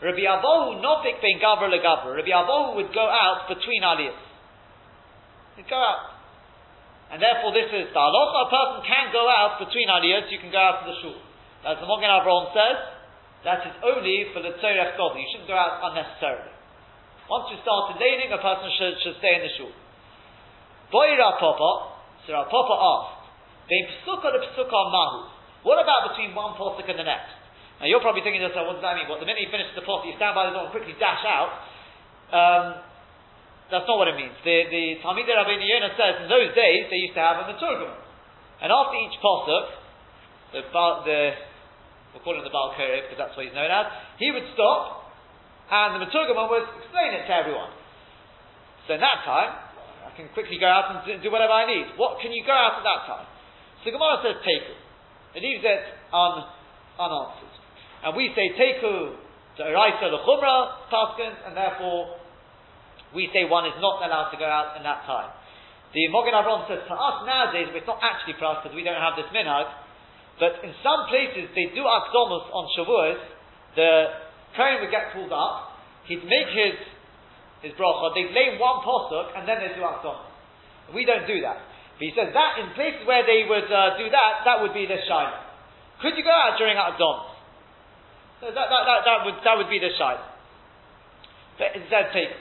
Rabbi Avohu nofik ben gavra legavra. Rabbi Avohu would go out between aliyahs. He'd go out. And therefore this is the halacha, a person can go out between aliyahs, you can go out to the shul. As the Mogen Avraham says, that is only for the tzorech god. You shouldn't go out unnecessarily. Once you started laning, a person should, should stay in the shul. Boira Papa, so Rav Papa asked, Bein psuka to mahu. What about between one posuk and the next? Now you're probably thinking to yourself, what does that mean? What the minute you finish the posuk, you stand by the door and quickly dash out. Um, that's not what it means. The the Talmid Rabbi Yonah says in those days they used to have a maturgum, and after each posuk, the the we'll call him the Baal because that's what he's known as. He would stop, and the maturgum would explain it to everyone. So in that time, I can quickly go out and do whatever I need. What can you go out at that time? So Gemara says teku. It leaves it un, unanswered. And we say teku to Eraisa Chumra Paskins, and therefore we say one is not allowed to go out in that time. The Mogen Avraham says to us nowadays, it's not actually for us because we don't have this minhag, but in some places they do akdomus on Shavuos, the Kohen would get pulled up, he'd make his his bracha, they'd lay one posuk, and then they do akdomus. We don't do that. But he says that in places where they would uh, do that, that would be the shine. Could you go out during Adon? So that, that, that, that, would, that would be the shine. But instead take.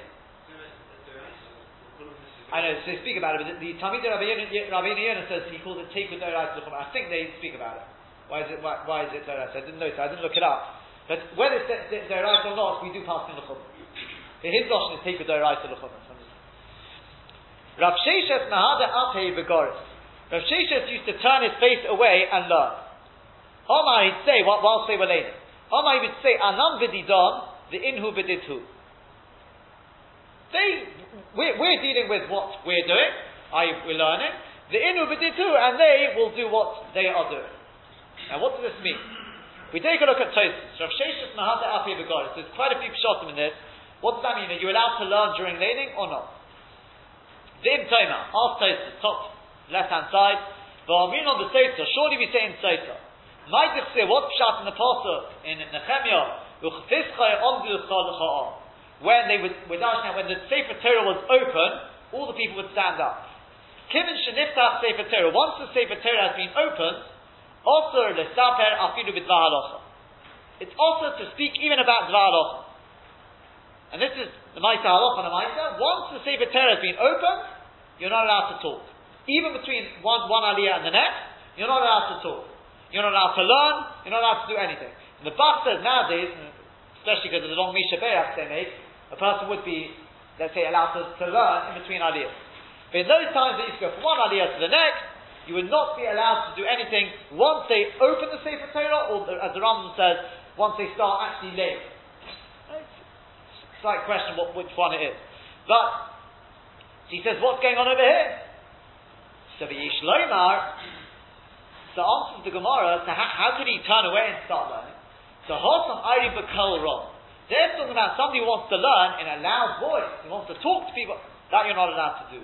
I know, so they speak about it, but the, the Talmid Rabbi Yonah says he calls it take with I think they speak about it. Why is it, why, why is it I didn't so I didn't look it up. But whether it's Doraisa or not, we do pass in the Chum. His notion is take with Doraisa L'chum. Rav Sheshes Nahada Ape Begoris. Rav Sheshes used to turn his face away and learn. Omar he'd say, whilst they were learning, Omar he would say, Anam v'didon, the inhu v'didhu. They, we're, we're, dealing with what we're doing, I, we're learning, the inhu v'didhu, and they will do what they are doing. Now what does this mean? We take a look at Tosis. Rav Sheshes Nahada Ape Begoris. There's quite a few shots in this. What does that mean? Are you allowed to learn during laning or not? Vim Toma, half Tosa, top left hand side. V'amin on the Sota, surely we say in Sota. Maidich say, what pshat in the pasuk in Nehemiah, when they would, when the Sefer Torah was open, all the people would stand up. Kivin sheniftach Sefer Torah, once the Sefer Torah has been opened, b'dvar It's also to speak even about dvar And this is the Maisa halacha and the Maisa. Once the Sefer Torah has been opened, you're not allowed to talk. Even between one, one aliyah and the next, you're not allowed to talk. You're not allowed to learn, you're not allowed to do anything. And the Bach says nowadays, especially because of the long Mi Sheberach they make, a person would be, let's say, allowed to, to learn in between aliyahs. But in those times they used to go from one aliyah to the next, you would not be allowed to do anything once they open the Sefer Torah, or as the Rambam says, once they start actually laying. Slight question what, which one it is. But he says, what's going on over here? So the Yishlomar, the answer to the Gemara, so how, how could he turn away and start learning? So Hosam Ari Bakal Rom. They're talking about somebody who wants to learn in a loud voice, he wants to talk to people. That you're not allowed to do.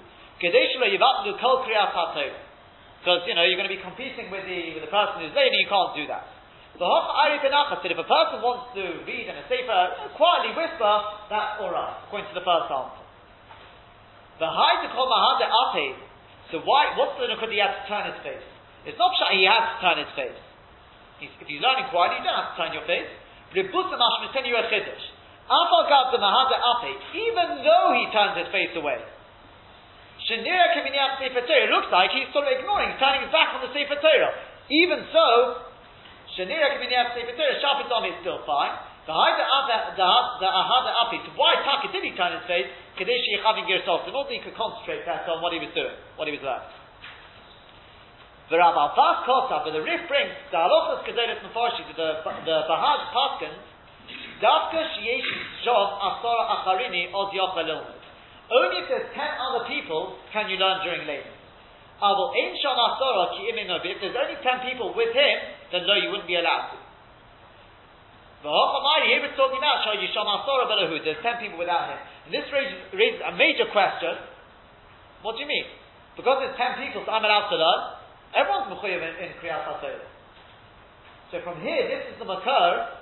Because, you know, you're going to be competing with the, with the person who's learning, you can't do that. The Ari Benachas said if a person wants to read in a safer, quietly whisper, that's alright, according to the first answer. The high to Mahade Ape, so why, what's the Nukud he has to turn his face? It's not shy he has to turn his face. He's, if he's learning quietly, you don't have to turn your face. Rebus Mashma send you a chiddush. Even though he turns his face away. Shanira Kaminiach Sefer Torah, it looks like he's sort of ignoring, turning his back on the Sefer Torah. Even so, Shanira Kaminiach Sefer Torah, Shapitom is still fine. The Ahada Api, why Taka did he turn his face? Kadesh Yechavin Girsov, in order he could concentrate better on what he was doing, what he was learning. The Rav Alfas Kosa, but the Rif brings the halachas kedolos mefarshi to the the Bahag Paskins. Dafka sheyesh shov asara acharini od yochel Only if there's ten other people can you learn during Leilim. Avol ein shom asara ki. If there's only ten people with him, then no, you wouldn't be allowed to. The Hochamari here is talking about Shah Yisham Asora Belahu. There's ten people without him. And this raises, raises a major question. What do you mean? Because there's ten people, so I'm allowed to learn. Everyone's mechuyev in, in Kriyat HaTorah. So from here, this is the makar,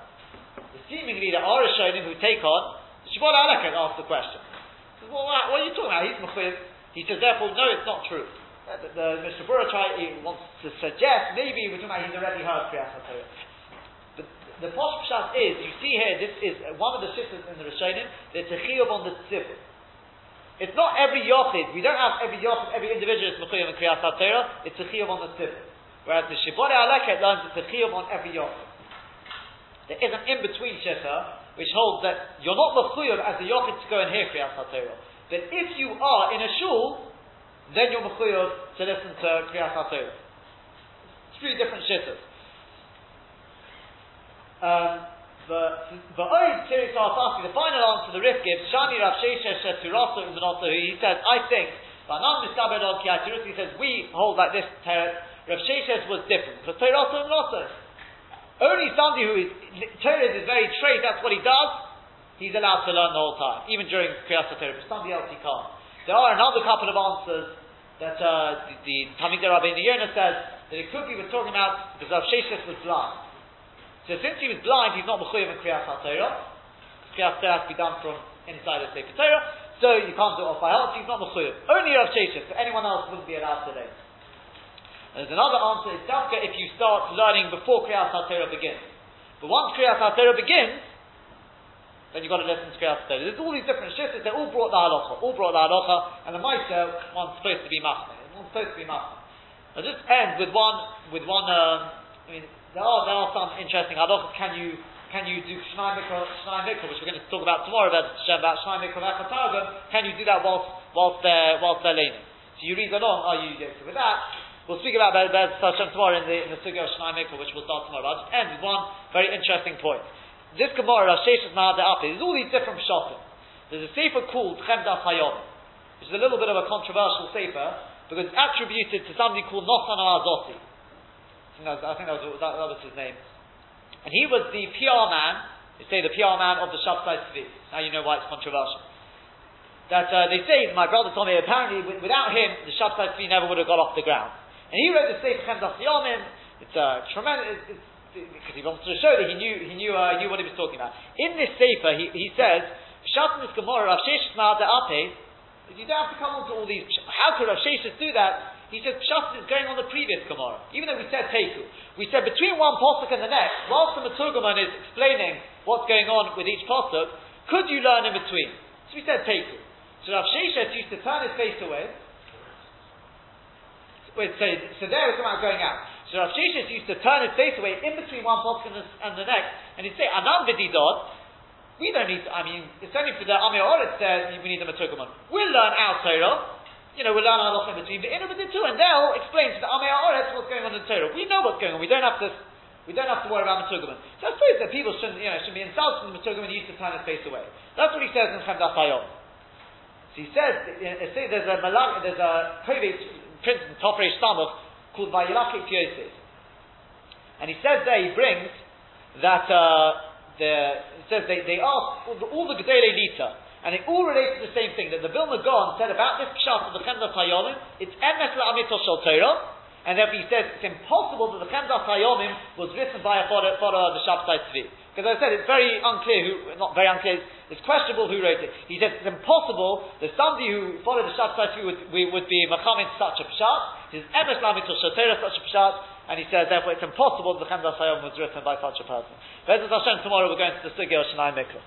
the seemingly the Arishonim who take on, Shabbat Alakat asked the question. Says, well, what, are you talking about? He's mechuyev. He says, therefore, no, it's not true. Uh, the, the Mordechai wants to suggest maybe we're talking about he's already heard Kriyat HaTorah. But the posh pshat is, you see here, this is one of the sisters in the Rishonim, there's a chiyuv on the tzibur. It's not every yochid. We don't have every yochid, every individual is mechiyuv in kriyas Torah. It's a chiyuv on the tzibur. Whereas the Shibbolei Haleket learns it's a chiyuv on every yochid. There is an in-between shita which holds that you're not mechuyuv as a yochid to go and hear kriyas Torah. But if you are in a shul, then you're mechuyuv to listen to kriyas Torah. It's three different shittas. Um, the the Oid Tiris the final answer the Rif gives, Shani Rav Sheshes Turasa Ibn he says, I think, Banan he says, we hold like this, Rav Sheshes was different, because Turasa Ibn Only somebody who is, Torah is very trade, that's what he does, he's allowed to learn the whole time, even during Kriyas Torah, but somebody else he can't. There are another couple of answers that uh, the, the Talmid Rabbeinu Yonah says, that it could be we're talking about because Rav Sheshes was blind. So since he was blind, he's not mechuyev in Kriyas HaTorah. Kriyas HaTorah has to be done from inside the Sefer Torah, so you can't do it off by heart, he's not mechuyev. Only Rav Sheshet, but anyone else wouldn't be allowed today. And there's another answer, it's Dafka if you start learning before Kriyas HaTorah begins. But once Kriyas HaTorah begins, then you've got to listen to Kriyas HaTorah. There's all these different shifts, they all brought the halacha, all brought the halacha, and the Maisa, one's supposed to be machmir, one's supposed to be machmir. I'll just end with one, with one, um, I mean, there are, there are some interesting halachas. Can you can you do Shnai Mikra, Shnai Mikra, which we're going to talk about tomorrow about Shnai Mikra? Can you do that whilst whilst they're whilst they're leaning? So you read along. Are you yoked with that? We'll speak about Hashem tomorrow in the in the Sugya of Mikra, which we'll start tomorrow. I'll just end with one very interesting point. This Gemara, Sheshes Mahad There's all these different pshatim. There's a sefer called Chemdas Hayom, which is a little bit of a controversial sefer because it's attributed to somebody called Nosan Azoti that I think that was, that, that was his name. And he was the PR man, they say the PR man of the Shabtai Tzvi. Now you know why it's controversial. That uh, they say, my brother told me, apparently without him, the Shabtai Tzvi never would have got off the ground. And he wrote the Sefer Chem Yomim. It's a uh, tremendous, because he wants to show that he knew, he knew, uh, knew what he was talking about. In this Sefer, he, he says, Shatan is Gemara, Rav Sheshes Ape, you don't have to come on to all these, how could Rav Sheshes do that? He says Pshat is going on the previous Gemara. Even though we said Teku. We said between one Pasuk and the next, whilst the Maturgaman is explaining what's going on with each Pasuk, could you learn in between? So we said Teku. So Rav Sheshet used to turn his face away. So, so there it's about going out. So Rav Sheshet used to turn his face away in between one Pasuk and the, next, and he'd say, Anam B'didod, we don't need to, I mean, it's only for the Amir Oret says we need the Maturgaman. We'll learn our Torah, you know, we'll learn our in between the inner and the two, and they'll explain to the Amei Oretz what's going on in the Torah. We know what's going on. We don't have to. We don't have to worry about Maturgaman. So I suppose that people shouldn't, you know, shouldn't be insulted in Maturgaman used to turn his face away. That's what he says in Chemdas Hayom. So he says, you know, there's a Malak, there's a Kovic prince in Samuch called Vayilakik Yosef. And he says there, he brings that uh, the, it says they, they asked all the, all the Lita, and they all relate to the same thing, that the Vilna Gaon said about this pshat of the Chemdas Hayomim, it's emes la'amitos shel and therefore he says it's impossible that the Chemdas Hayomim was written by a follower of the Shabtai Tzvi. Because I said it's very unclear who, not very unclear, it's questionable who wrote it. He says it's impossible that somebody who followed the Shabtai Tzvi would, would be in such a pshat. He says emes la'amitos shel Torah such a pshat, and he says therefore it's impossible that the Chemdas Hayomim was written by such a person. Bezos Hashem tomorrow we're going to the Sugya of Shnai Mikra.